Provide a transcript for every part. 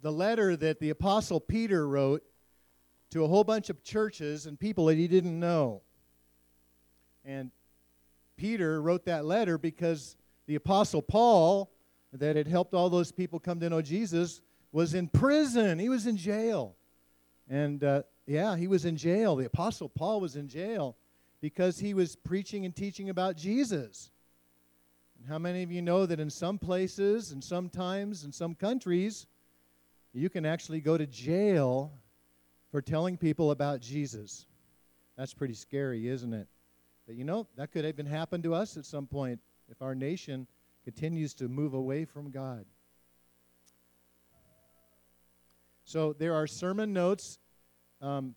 the letter that the Apostle Peter wrote to a whole bunch of churches and people that he didn't know. And Peter wrote that letter because the Apostle Paul, that had helped all those people come to know Jesus, was in prison. He was in jail. And uh, yeah, he was in jail. The Apostle Paul was in jail because he was preaching and teaching about Jesus. And how many of you know that in some places and sometimes in some countries, you can actually go to jail for telling people about Jesus? That's pretty scary, isn't it? But you know, that could even happen to us at some point if our nation continues to move away from God. So there are sermon notes um,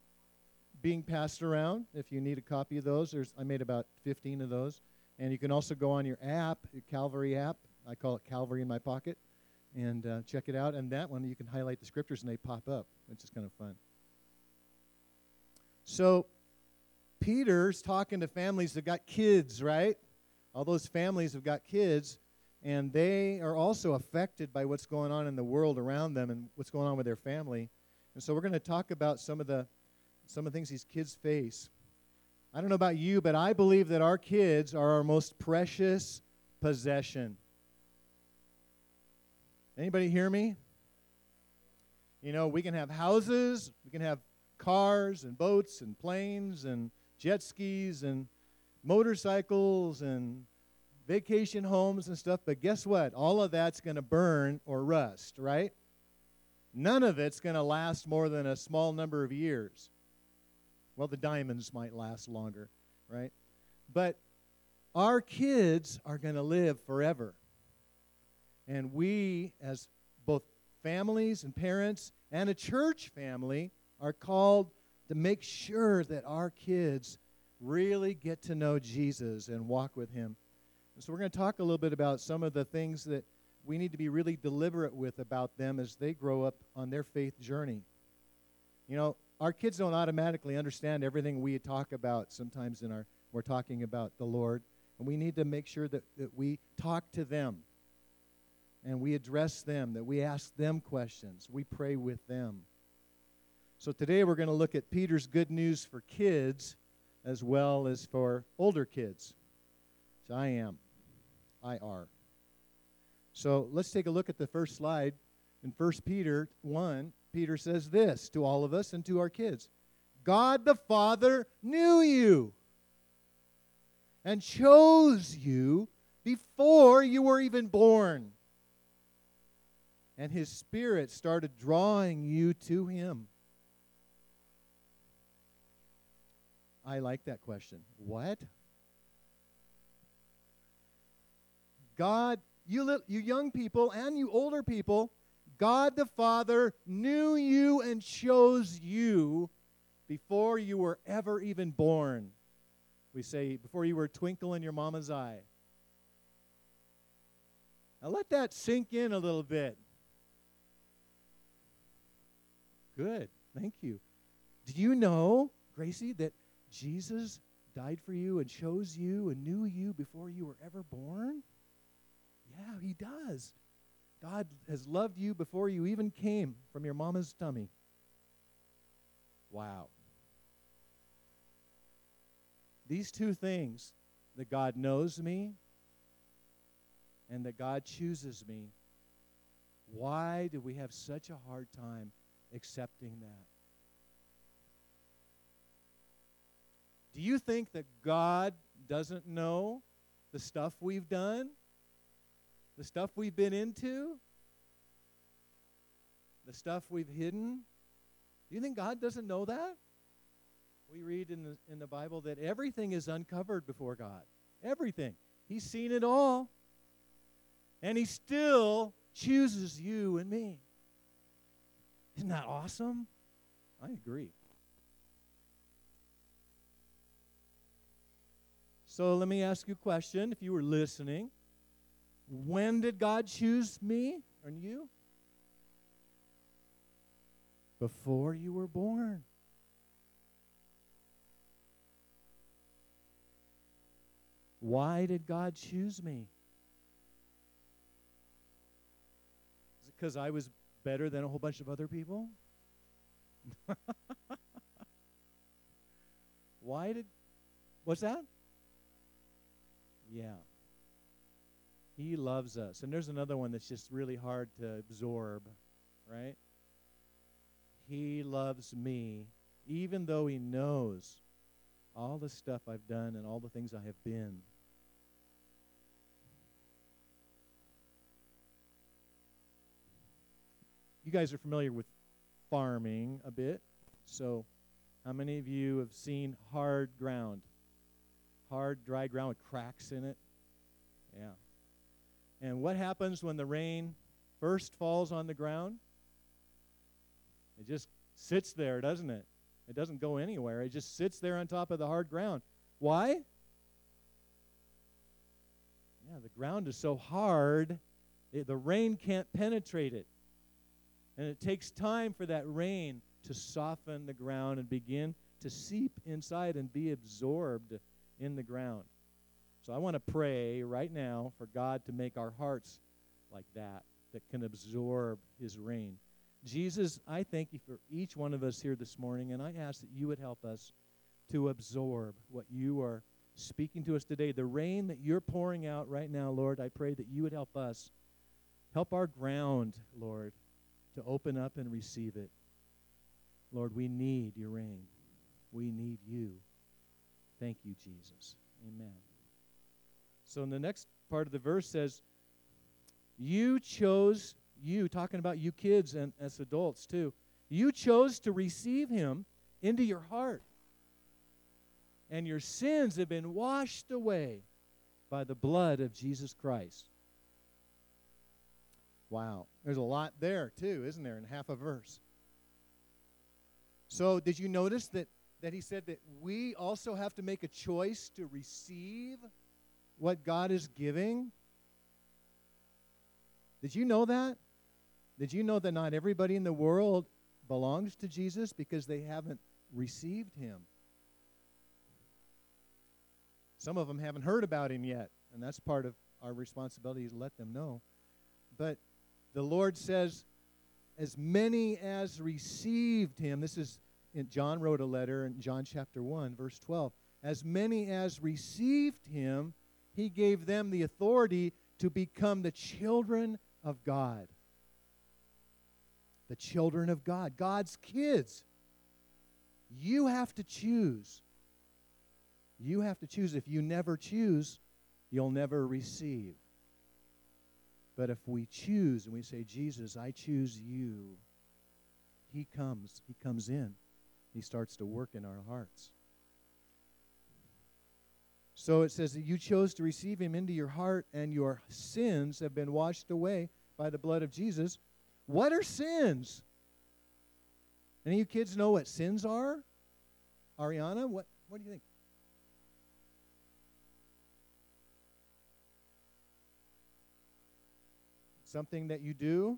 being passed around. If you need a copy of those, there's I made about 15 of those, and you can also go on your app, your Calvary app. I call it Calvary in my pocket, and uh, check it out. And that one you can highlight the scriptures and they pop up, which is kind of fun. So Peter's talking to families that got kids, right? All those families have got kids, and they are also affected by what's going on in the world around them and what's going on with their family. And so we're going to talk about some of the some of the things these kids face. I don't know about you, but I believe that our kids are our most precious possession. Anybody hear me? You know, we can have houses, we can have cars and boats and planes and jet skis and motorcycles and vacation homes and stuff, but guess what? All of that's going to burn or rust, right? None of it's going to last more than a small number of years. Well, the diamonds might last longer, right? But our kids are going to live forever. And we, as both families and parents and a church family, are called to make sure that our kids really get to know Jesus and walk with Him. And so, we're going to talk a little bit about some of the things that we need to be really deliberate with about them as they grow up on their faith journey. You know, our kids don't automatically understand everything we talk about sometimes in our we're talking about the Lord. And we need to make sure that, that we talk to them and we address them, that we ask them questions, we pray with them. So today we're going to look at Peter's good news for kids as well as for older kids. So I am. I are. So let's take a look at the first slide. In 1 Peter 1, Peter says this to all of us and to our kids God the Father knew you and chose you before you were even born. And his spirit started drawing you to him. I like that question. What? God you, li- you young people and you older people, God the Father knew you and chose you before you were ever even born. We say, before you were a twinkle in your mama's eye. Now let that sink in a little bit. Good. Thank you. Do you know, Gracie, that Jesus died for you and chose you and knew you before you were ever born? Yeah, He does. God has loved you before you even came from your mama's tummy. Wow. These two things that God knows me and that God chooses me, why do we have such a hard time accepting that? Do you think that God doesn't know the stuff we've done? The stuff we've been into? The stuff we've hidden? Do you think God doesn't know that? We read in the, in the Bible that everything is uncovered before God. Everything. He's seen it all. And He still chooses you and me. Isn't that awesome? I agree. So let me ask you a question if you were listening. When did God choose me and you? Before you were born. Why did God choose me? Because I was better than a whole bunch of other people? Why did, what's that? Yeah. He loves us. And there's another one that's just really hard to absorb, right? He loves me, even though He knows all the stuff I've done and all the things I have been. You guys are familiar with farming a bit. So, how many of you have seen hard ground? Hard, dry ground with cracks in it? Yeah. And what happens when the rain first falls on the ground? It just sits there, doesn't it? It doesn't go anywhere. It just sits there on top of the hard ground. Why? Yeah, the ground is so hard, it, the rain can't penetrate it. And it takes time for that rain to soften the ground and begin to seep inside and be absorbed in the ground. So I want to pray right now for God to make our hearts like that, that can absorb His rain. Jesus, I thank you for each one of us here this morning, and I ask that you would help us to absorb what you are speaking to us today. The rain that you're pouring out right now, Lord, I pray that you would help us, help our ground, Lord, to open up and receive it. Lord, we need your rain. We need you. Thank you, Jesus. Amen. So in the next part of the verse says, You chose, you, talking about you kids and as adults too, you chose to receive him into your heart. And your sins have been washed away by the blood of Jesus Christ. Wow. There's a lot there, too, isn't there, in half a verse? So, did you notice that, that he said that we also have to make a choice to receive what God is giving? Did you know that? Did you know that not everybody in the world belongs to Jesus because they haven't received him? Some of them haven't heard about him yet, and that's part of our responsibility to let them know. But the Lord says, as many as received him, this is, John wrote a letter in John chapter 1, verse 12. As many as received him, he gave them the authority to become the children of God. The children of God, God's kids. You have to choose. You have to choose. If you never choose, you'll never receive. But if we choose and we say, Jesus, I choose you, He comes. He comes in. He starts to work in our hearts. So it says that you chose to receive Him into your heart, and your sins have been washed away by the blood of Jesus. What are sins? Any of you kids know what sins are? Ariana, what, what do you think? Something that you do?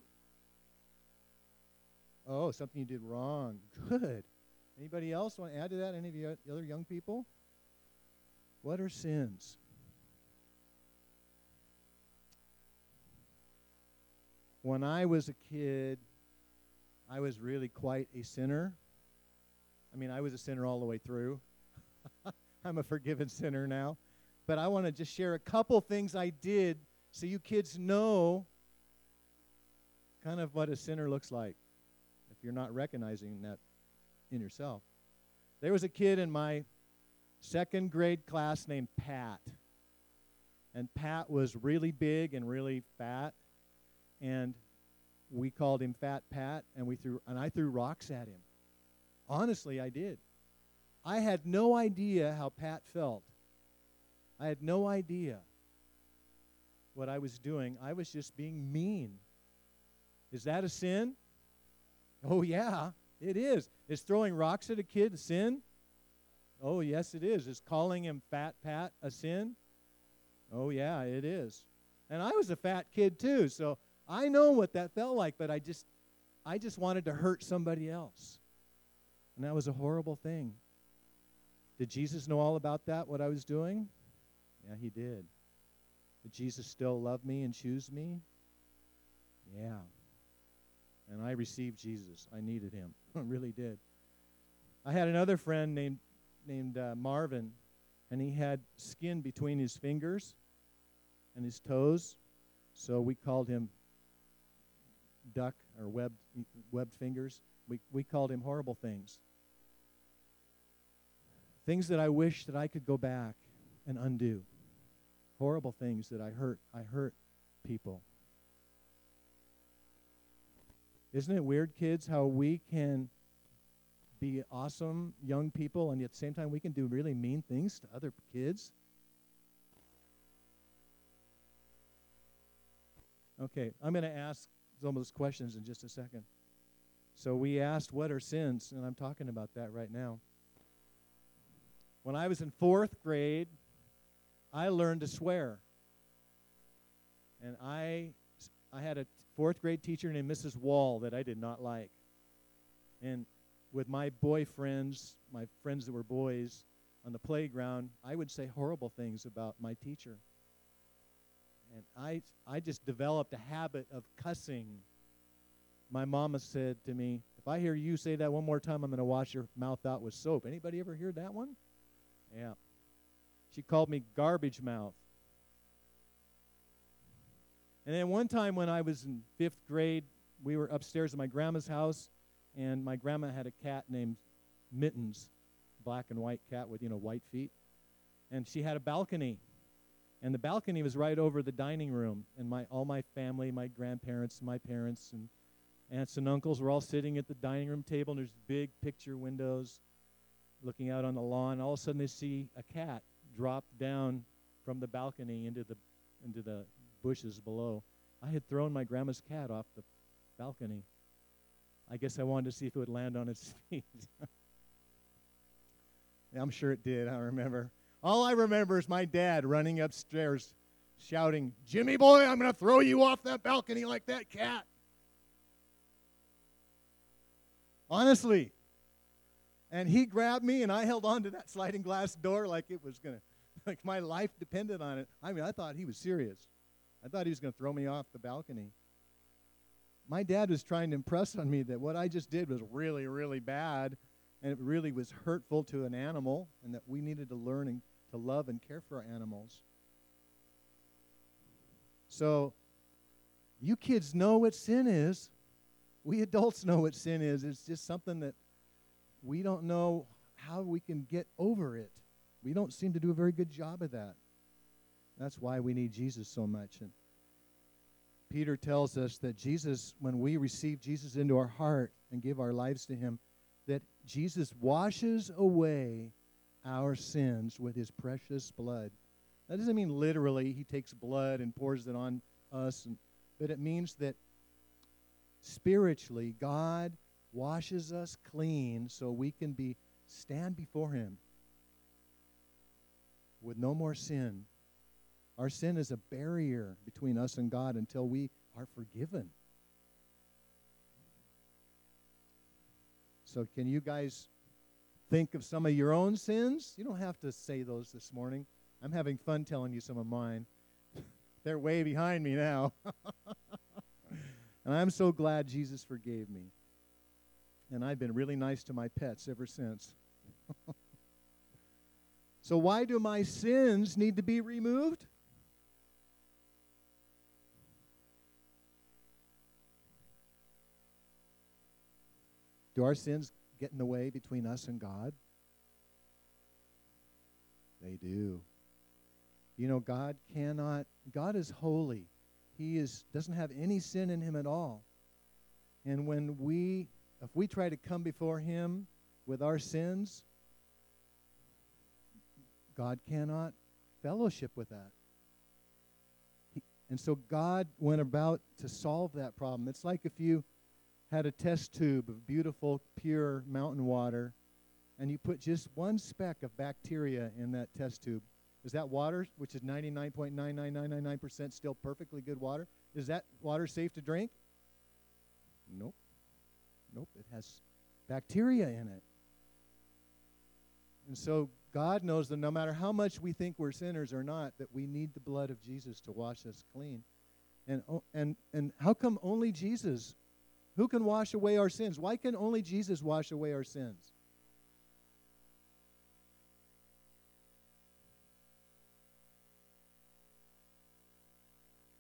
Oh, something you did wrong. Good. Anybody else want to add to that? Any of the other young people? What are sins? When I was a kid, I was really quite a sinner. I mean, I was a sinner all the way through. I'm a forgiven sinner now. But I want to just share a couple things I did so you kids know kind of what a sinner looks like if you're not recognizing that in yourself. There was a kid in my second grade class named Pat. And Pat was really big and really fat. And we called him Fat Pat and we threw and I threw rocks at him. Honestly, I did. I had no idea how Pat felt. I had no idea what I was doing. I was just being mean is that a sin? Oh, yeah, it is. Is throwing rocks at a kid a sin? Oh, yes, it is. Is calling him Fat Pat a sin? Oh, yeah, it is. And I was a fat kid too, so I know what that felt like, but I just I just wanted to hurt somebody else. And that was a horrible thing. Did Jesus know all about that, what I was doing? Yeah, he did. Did Jesus still love me and choose me? Yeah. And I received Jesus. I needed him. I really did. I had another friend named named uh, Marvin, and he had skin between his fingers and his toes, so we called him duck or webbed webbed fingers. We we called him horrible things. Things that I wish that I could go back and undo. Horrible things that I hurt. I hurt people. Isn't it weird, kids, how we can be awesome young people and at the same time we can do really mean things to other kids? Okay, I'm going to ask some of those questions in just a second. So we asked, What are sins? And I'm talking about that right now. When I was in fourth grade, I learned to swear. And I, I had a fourth grade teacher named Mrs. Wall that I did not like. And with my boyfriends, my friends that were boys on the playground, I would say horrible things about my teacher. And I, I just developed a habit of cussing. My mama said to me, if I hear you say that one more time, I'm going to wash your mouth out with soap. Anybody ever hear that one? Yeah. She called me garbage mouth. And then one time when I was in fifth grade, we were upstairs at my grandma's house, and my grandma had a cat named Mittens, black and white cat with, you know, white feet. And she had a balcony. And the balcony was right over the dining room. And my all my family, my grandparents, my parents, and aunts and uncles were all sitting at the dining room table, and there's big picture windows looking out on the lawn. All of a sudden, they see a cat drop down from the balcony into the into the bushes below. I had thrown my grandma's cat off the balcony. I guess I wanted to see if it would land on its feet. I'm sure it did. I remember. All I remember is my dad running upstairs shouting, Jimmy boy, I'm going to throw you off that balcony like that cat. Honestly. And he grabbed me, and I held on to that sliding glass door like it was going to, like my life depended on it. I mean, I thought he was serious. I thought he was going to throw me off the balcony. My dad was trying to impress on me that what I just did was really, really bad, and it really was hurtful to an animal, and that we needed to learn and to love and care for our animals. So, you kids know what sin is. We adults know what sin is. It's just something that we don't know how we can get over it. We don't seem to do a very good job of that. That's why we need Jesus so much. And Peter tells us that Jesus, when we receive Jesus into our heart and give our lives to Him, that Jesus washes away our sins with His precious blood. That doesn't mean literally He takes blood and pours it on us, and, but it means that spiritually God washes us clean so we can be stand before Him with no more sin our sin is a barrier between us and God until we are forgiven. So, can you guys think of some of your own sins? You don't have to say those this morning. I'm having fun telling you some of mine. They're way behind me now. and I'm so glad Jesus forgave me. And I've been really nice to my pets ever since. so, why do my sins need to be removed? Our sins get in the way between us and God? They do. You know, God cannot, God is holy. He is, doesn't have any sin in him at all. And when we, if we try to come before him with our sins, God cannot fellowship with that. He, and so God went about to solve that problem. It's like if you had a test tube of beautiful, pure mountain water, and you put just one speck of bacteria in that test tube, is that water, which is 99.99999% still perfectly good water, is that water safe to drink? Nope. Nope. It has bacteria in it. And so God knows that no matter how much we think we're sinners or not, that we need the blood of Jesus to wash us clean. And, and, and how come only Jesus Who can wash away our sins? Why can only Jesus wash away our sins?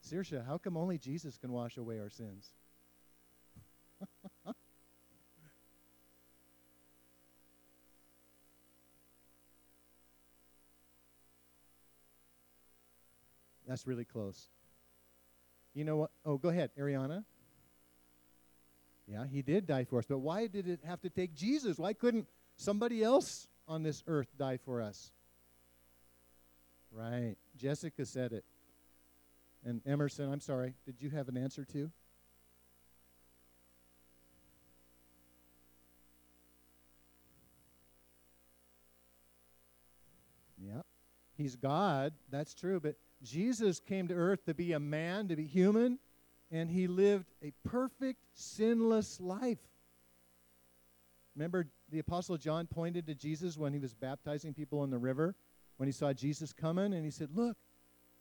Sirsha, how come only Jesus can wash away our sins? That's really close. You know what? Oh, go ahead, Ariana. Yeah, he did die for us. But why did it have to take Jesus? Why couldn't somebody else on this earth die for us? Right. Jessica said it. And Emerson, I'm sorry, did you have an answer too? Yep. He's God, that's true, but Jesus came to earth to be a man, to be human, and he lived a perfect, sinless life. Remember, the Apostle John pointed to Jesus when he was baptizing people in the river, when he saw Jesus coming, and he said, Look,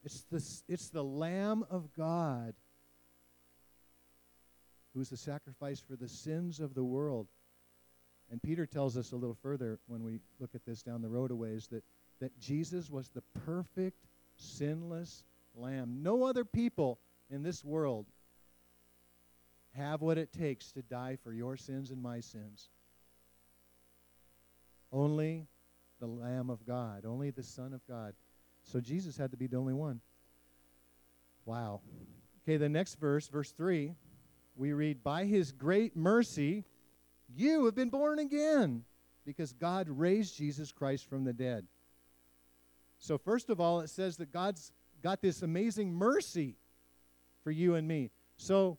it's the, it's the Lamb of God who's the sacrifice for the sins of the world. And Peter tells us a little further when we look at this down the road a ways that, that Jesus was the perfect, sinless lamb. No other people in this world have what it takes to die for your sins and my sins. Only the Lamb of God, only the Son of God. So Jesus had to be the only one. Wow. Okay, the next verse, verse 3, we read, By his great mercy, you have been born again, because God raised Jesus Christ from the dead. So, first of all, it says that God's got this amazing mercy for you and me. So,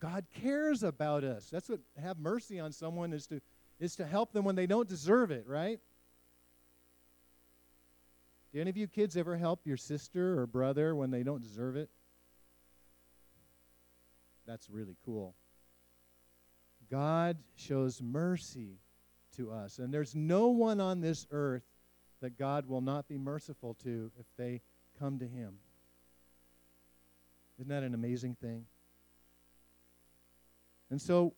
God cares about us. That's what have mercy on someone is to is to help them when they don't deserve it, right? Do any of you kids ever help your sister or brother when they don't deserve it? That's really cool. God shows mercy to us, and there's no one on this earth that God will not be merciful to if they come to Him. Isn't that an amazing thing? And so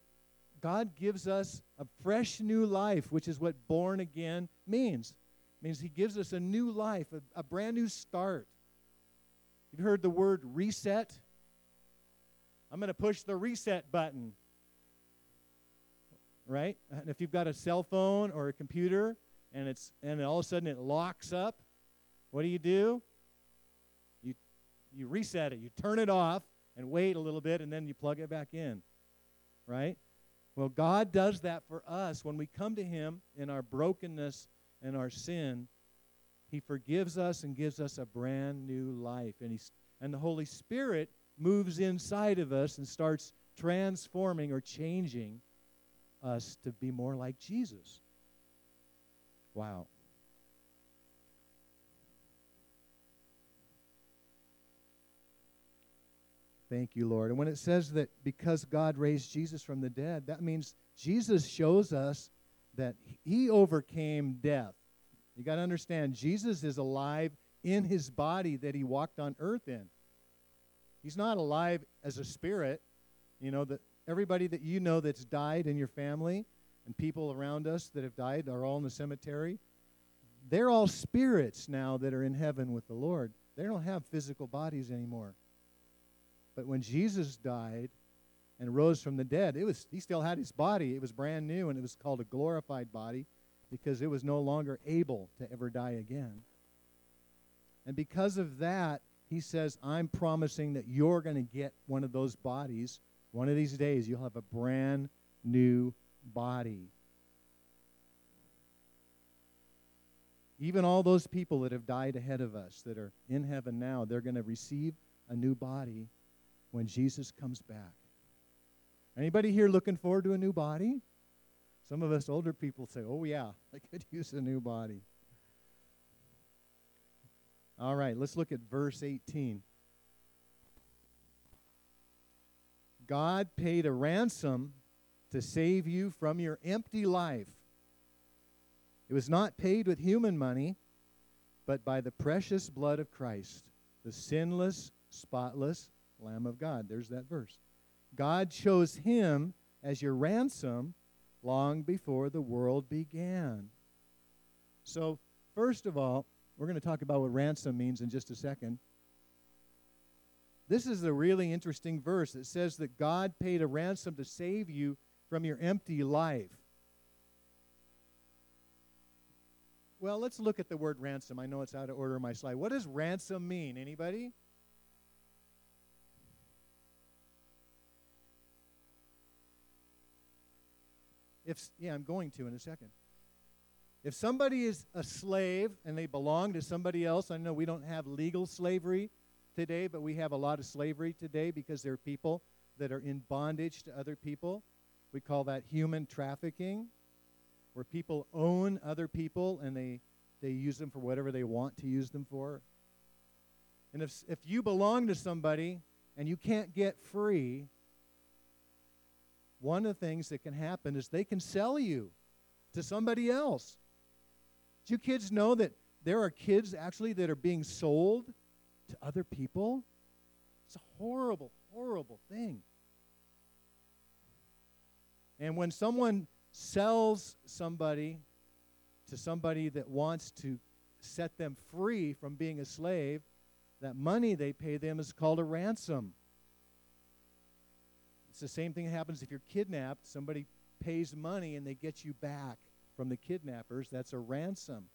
God gives us a fresh new life, which is what born again means. It means He gives us a new life, a, a brand new start. You've heard the word reset? I'm going to push the reset button. Right? And if you've got a cell phone or a computer and it's and all of a sudden it locks up, what do you do? You you reset it. You turn it off and wait a little bit and then you plug it back in right? Well, God does that for us when we come to Him in our brokenness and our sin. He forgives us and gives us a brand new life. And, he's, and the Holy Spirit moves inside of us and starts transforming or changing us to be more like Jesus. Wow. Thank you, Lord. And when it says that because God raised Jesus from the dead, that means Jesus shows us that he overcame death. You got to understand, Jesus is alive in his body that he walked on earth in. He's not alive as a spirit. You know, that everybody that you know that's died in your family and people around us that have died are all in the cemetery. They're all spirits now that are in heaven with the Lord. They don't have physical bodies anymore. But when Jesus died and rose from the dead, it was he still had his body. It was brand new and it was called a glorified body because it was no longer able to ever die again. And because of that, he says, I'm promising that you're going to get one of those bodies. One of these days, you'll have a brand new body. Even all those people that have died ahead of us that are in heaven now, they're going to receive a new body when Jesus comes back. Anybody here looking forward to a new body? Some of us older people say, oh, yeah, I could use a new body. All right, let's look at verse 18. God paid a ransom to save you from your empty life. It was not paid with human money, but by the precious blood of Christ, the sinless, spotless, Lamb of God. There's that verse. God chose him as your ransom long before the world began. So, first of all, we're going to talk about what ransom means in just a second. This is a really interesting verse. It says that God paid a ransom to save you from your empty life. Well, let's look at the word ransom. I know it's out of order my slide. What does ransom mean? Anybody? If yeah, I'm going to in a second. If somebody is a slave and they belong to somebody else, I know we don't have legal slavery today, but we have a lot of slavery today because there are people that are in bondage to other people. We call that human trafficking where people own other people and they, they use them for whatever they want to use them for. And if, if you belong to somebody and you can't get free, one of the things that can happen is they can sell you to somebody else. Do you kids know that there are kids actually that are being sold to other people? It's a horrible, horrible thing. And when someone sells somebody to somebody that wants to set them free from being a slave, that money they pay them is called a ransom. It's the same thing that happens if you're kidnapped. Somebody pays money and they get you back from the kidnappers. That's a ransom.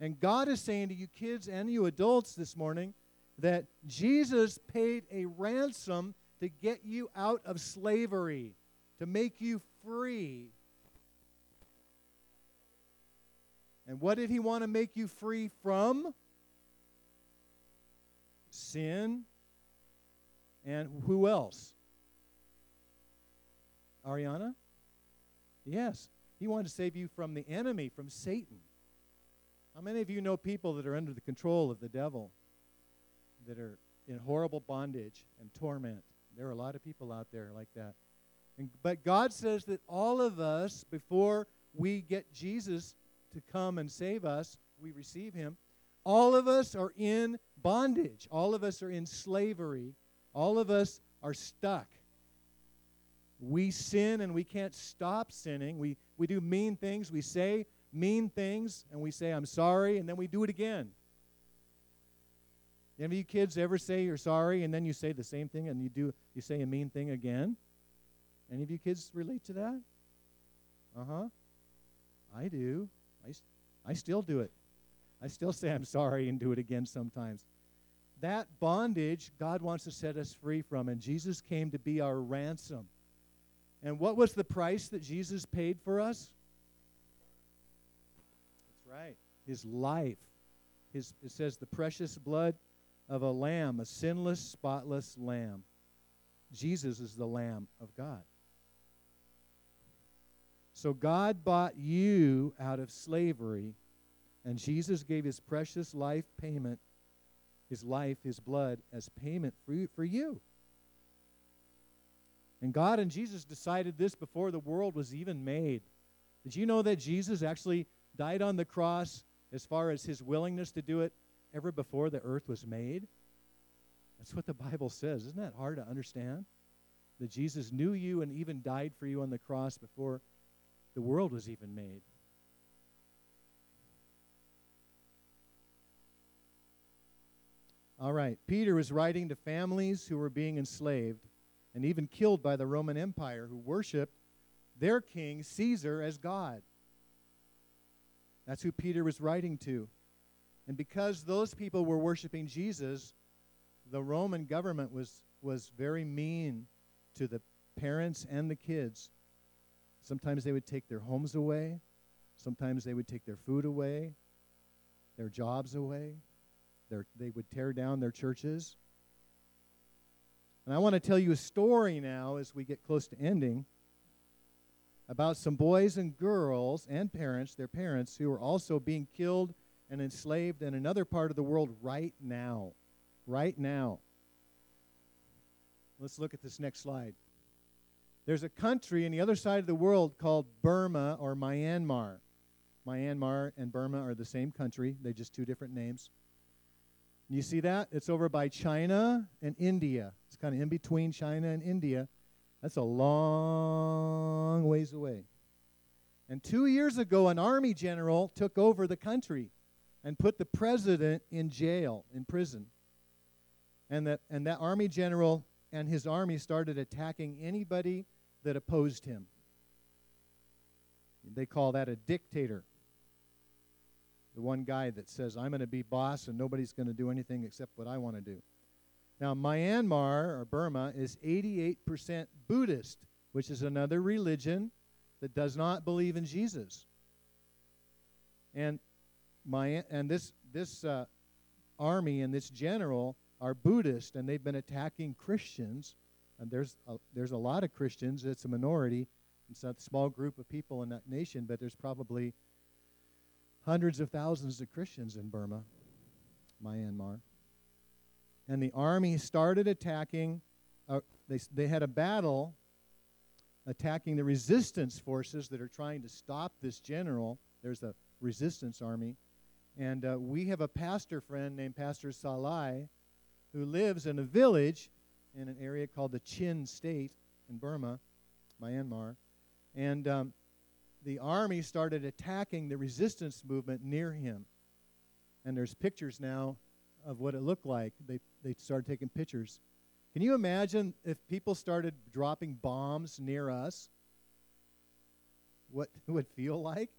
And God is saying to you kids and you adults this morning that Jesus paid a ransom to get you out of slavery, to make you free And what did he want to make you free from? Sin. And who else? Ariana? Yes. He wanted to save you from the enemy, from Satan. How many of you know people that are under the control of the devil, that are in horrible bondage and torment? There are a lot of people out there like that. And, but God says that all of us, before we get Jesus to come and save us, we receive him. All of us are in bondage. All of us are in slavery. All of us are stuck. We sin and we can't stop sinning. We, we do mean things. We say mean things and we say, I'm sorry, and then we do it again. Any of you kids ever say you're sorry and then you say the same thing and you do you say a mean thing again? Any of you kids relate to that? Uh-huh. I do. I, I still do it. I still say I'm sorry and do it again sometimes. That bondage, God wants to set us free from, and Jesus came to be our ransom. And what was the price that Jesus paid for us? That's right. His life. His, it says, the precious blood of a lamb, a sinless, spotless lamb. Jesus is the Lamb of God. So God bought you out of slavery, and Jesus gave his precious life payment, his life, his blood, as payment for you. For you. And God and Jesus decided this before the world was even made. Did you know that Jesus actually died on the cross as far as his willingness to do it ever before the earth was made? That's what the Bible says. Isn't that hard to understand? That Jesus knew you and even died for you on the cross before the world was even made. All right, Peter was writing to families who were being enslaved and even killed by the Roman Empire who worshiped their king, Caesar, as God. That's who Peter was writing to. And because those people were worshiping Jesus, the Roman government was, was very mean to the parents and the kids. Sometimes they would take their homes away. Sometimes they would take their food away, their jobs away. Their, they would tear down their churches. And I want to tell you a story now as we get close to ending about some boys and girls and parents, their parents, who are also being killed and enslaved in another part of the world right now. Right now. Let's look at this next slide. There's a country in the other side of the world called Burma or Myanmar. Myanmar and Burma are the same country, they're just two different names. You see that? It's over by China and India. It's kind of in between China and India. That's a long ways away. And two years ago, an army general took over the country and put the president in jail, in prison. And that, and that army general and his army started attacking anybody that opposed him. They call that a dictator. The one guy that says, I'm going to be boss and nobody's going to do anything except what I want to do. Now, Myanmar, or Burma, is 88% Buddhist, which is another religion that does not believe in Jesus. And, my, and this, this uh, army and this general are Buddhist, and they've been attacking Christians. And there's a, there's a lot of Christians. It's a minority. It's a small group of people in that nation, but there's probably hundreds of thousands of Christians in Burma, Myanmar. And the army started attacking. Uh, they, they had a battle attacking the resistance forces that are trying to stop this general. There's a resistance army. And uh, we have a pastor friend named Pastor Salai who lives in a village in an area called the Chin State in Burma, Myanmar. And um, the army started attacking the resistance movement near him. And there's pictures now of what it looked like. They, they started taking pictures. Can you imagine if people started dropping bombs near us? What it would feel like?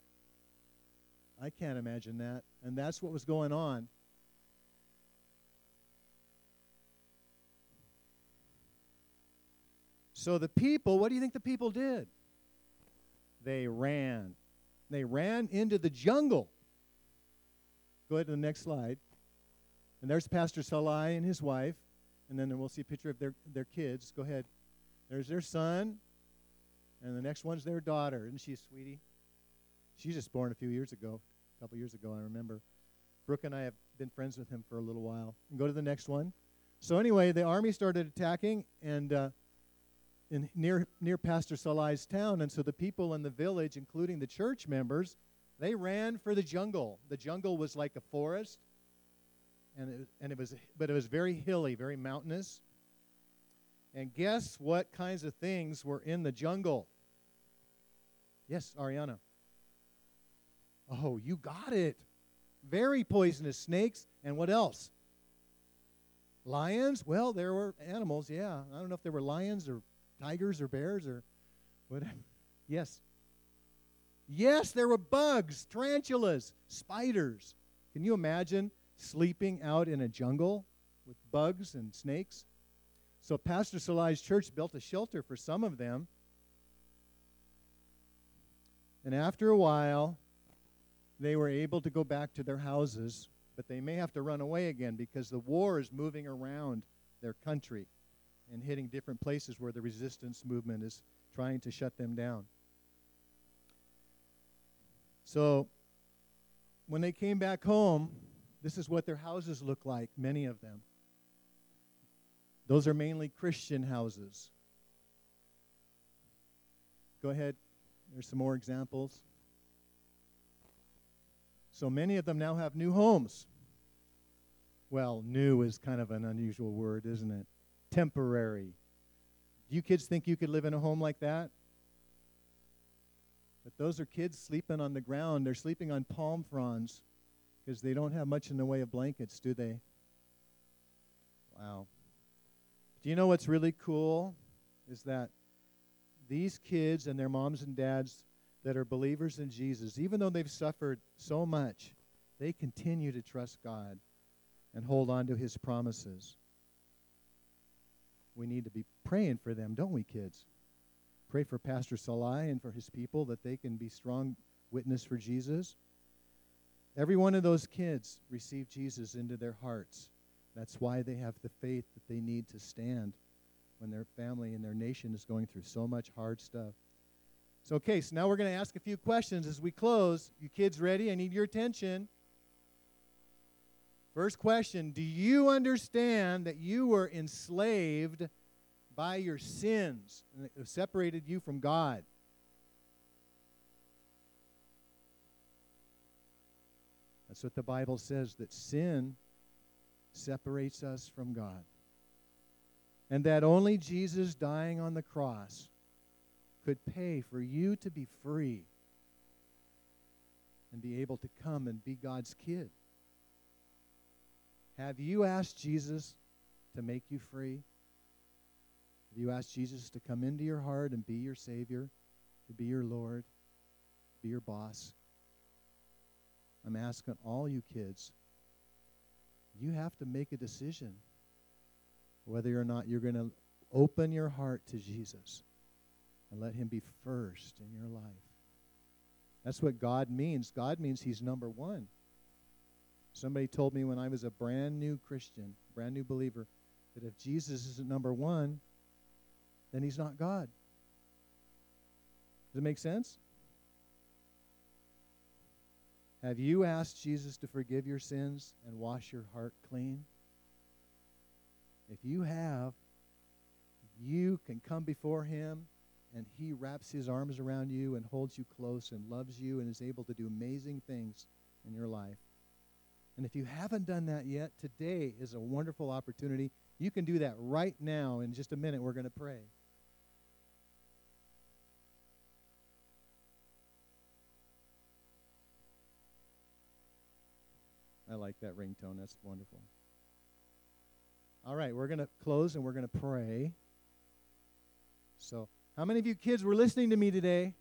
I can't imagine that. And that's what was going on. So the people, what do you think the people did? They ran. They ran into the jungle. Go ahead to the next slide. And there's Pastor Salai and his wife. And then we'll see a picture of their, their kids. Go ahead. There's their son. And the next one's their daughter. Isn't she a sweetie? She's just born a few years ago, a couple years ago, I remember. Brooke and I have been friends with him for a little while. And go to the next one. So anyway, the army started attacking, and uh, in near near Pastor Salai's town, and so the people in the village, including the church members, they ran for the jungle. The jungle was like a forest, and it, and it was but it was very hilly, very mountainous. And guess what kinds of things were in the jungle? Yes, Ariana. Oh, you got it. Very poisonous snakes, and what else? Lions? Well, there were animals, yeah. I don't know if there were lions or tigers or bears or whatever. Yes. Yes, there were bugs, tarantulas, spiders. Can you imagine sleeping out in a jungle with bugs and snakes? So Pastor Salai's church built a shelter for some of them. And after a while, they were able to go back to their houses, but they may have to run away again because the war is moving around their country and hitting different places where the resistance movement is trying to shut them down. So, when they came back home, this is what their houses look like, many of them. Those are mainly Christian houses. Go ahead. There's some more examples. So many of them now have new homes. Well, new is kind of an unusual word, isn't it? Temporary. Do you kids think you could live in a home like that? But those are kids sleeping on the ground. They're sleeping on palm fronds because they don't have much in the way of blankets, do they? Wow. Do you know what's really cool? Is that these kids and their moms and dads that are believers in Jesus, even though they've suffered so much, they continue to trust God and hold on to his promises we need to be praying for them, don't we, kids? Pray for Pastor Salai and for his people that they can be strong witness for Jesus. Every one of those kids received Jesus into their hearts. That's why they have the faith that they need to stand when their family and their nation is going through so much hard stuff. So, okay, so now we're going to ask a few questions as we close. You kids ready? I need your attention. First question Do you understand that you were enslaved by your sins and it separated you from God? That's what the Bible says that sin separates us from God. and that only Jesus dying on the cross could pay for you to be free and be able to come and be God's kid. Have you asked Jesus to make you free? Have you asked Jesus to come into your heart and be your Savior, to be your Lord, be your boss? I'm asking all you kids, you have to make a decision whether or not you're going to open your heart to Jesus and let Him be first in your life. That's what God means. God means He's number one. Somebody told me when I was a brand new Christian, brand new believer, that if Jesus isn't number one, then He's not God. Does it make sense? Have you asked Jesus to forgive your sins and wash your heart clean? If you have, you can come before Him and He wraps His arms around you and holds you close and loves you and is able to do amazing things in your life. And if you haven't done that yet, today is a wonderful opportunity. You can do that right now. In just a minute, we're going to pray. I like that ringtone. That's wonderful. All right, we're going to close and we're going to pray. So, how many of you kids were listening to me today?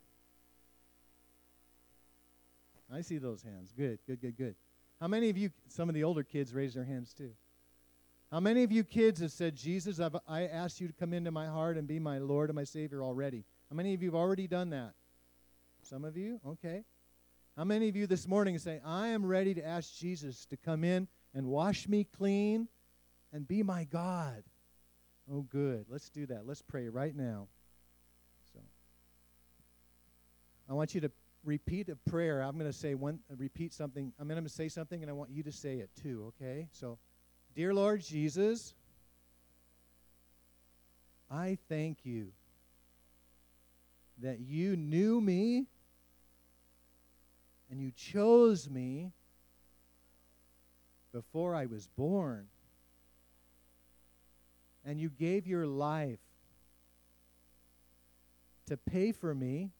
I see those hands. Good, good, good, good. How many of you, some of the older kids raised their hands too? How many of you kids have said, Jesus, I've, I asked you to come into my heart and be my Lord and my Savior already? How many of you have already done that? Some of you? Okay. How many of you this morning say, I am ready to ask Jesus to come in and wash me clean and be my God? Oh, good. Let's do that. Let's pray right now. So, I want you to repeat a prayer. I'm going to say one, repeat something. I'm going to say something, and I want you to say it too. Okay? So, dear Lord Jesus, I thank you that you knew me and you chose me before I was born. And you gave your life to pay for me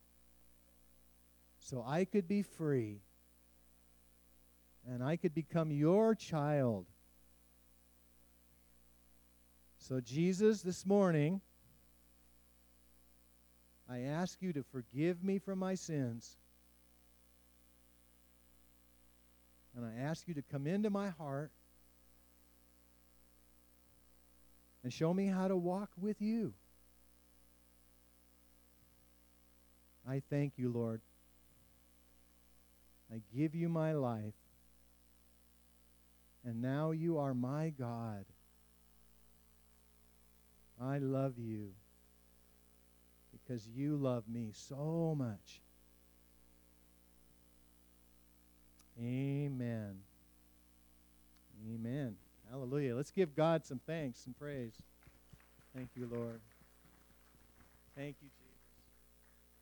so I could be free and I could become your child. So, Jesus, this morning, I ask you to forgive me for my sins. And I ask you to come into my heart and show me how to walk with you. I thank you, Lord. I give you my life. And now you are my God. I love you because you love me so much. Amen. Amen. Hallelujah. Let's give God some thanks and praise. Thank you, Lord. Thank you.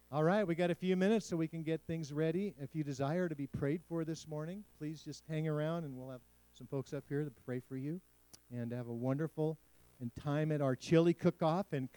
All right, we got a few minutes so we can get things ready. If you desire to be prayed for this morning, please just hang around and we'll have some folks up here to pray for you and have a wonderful and time at our chili cook off and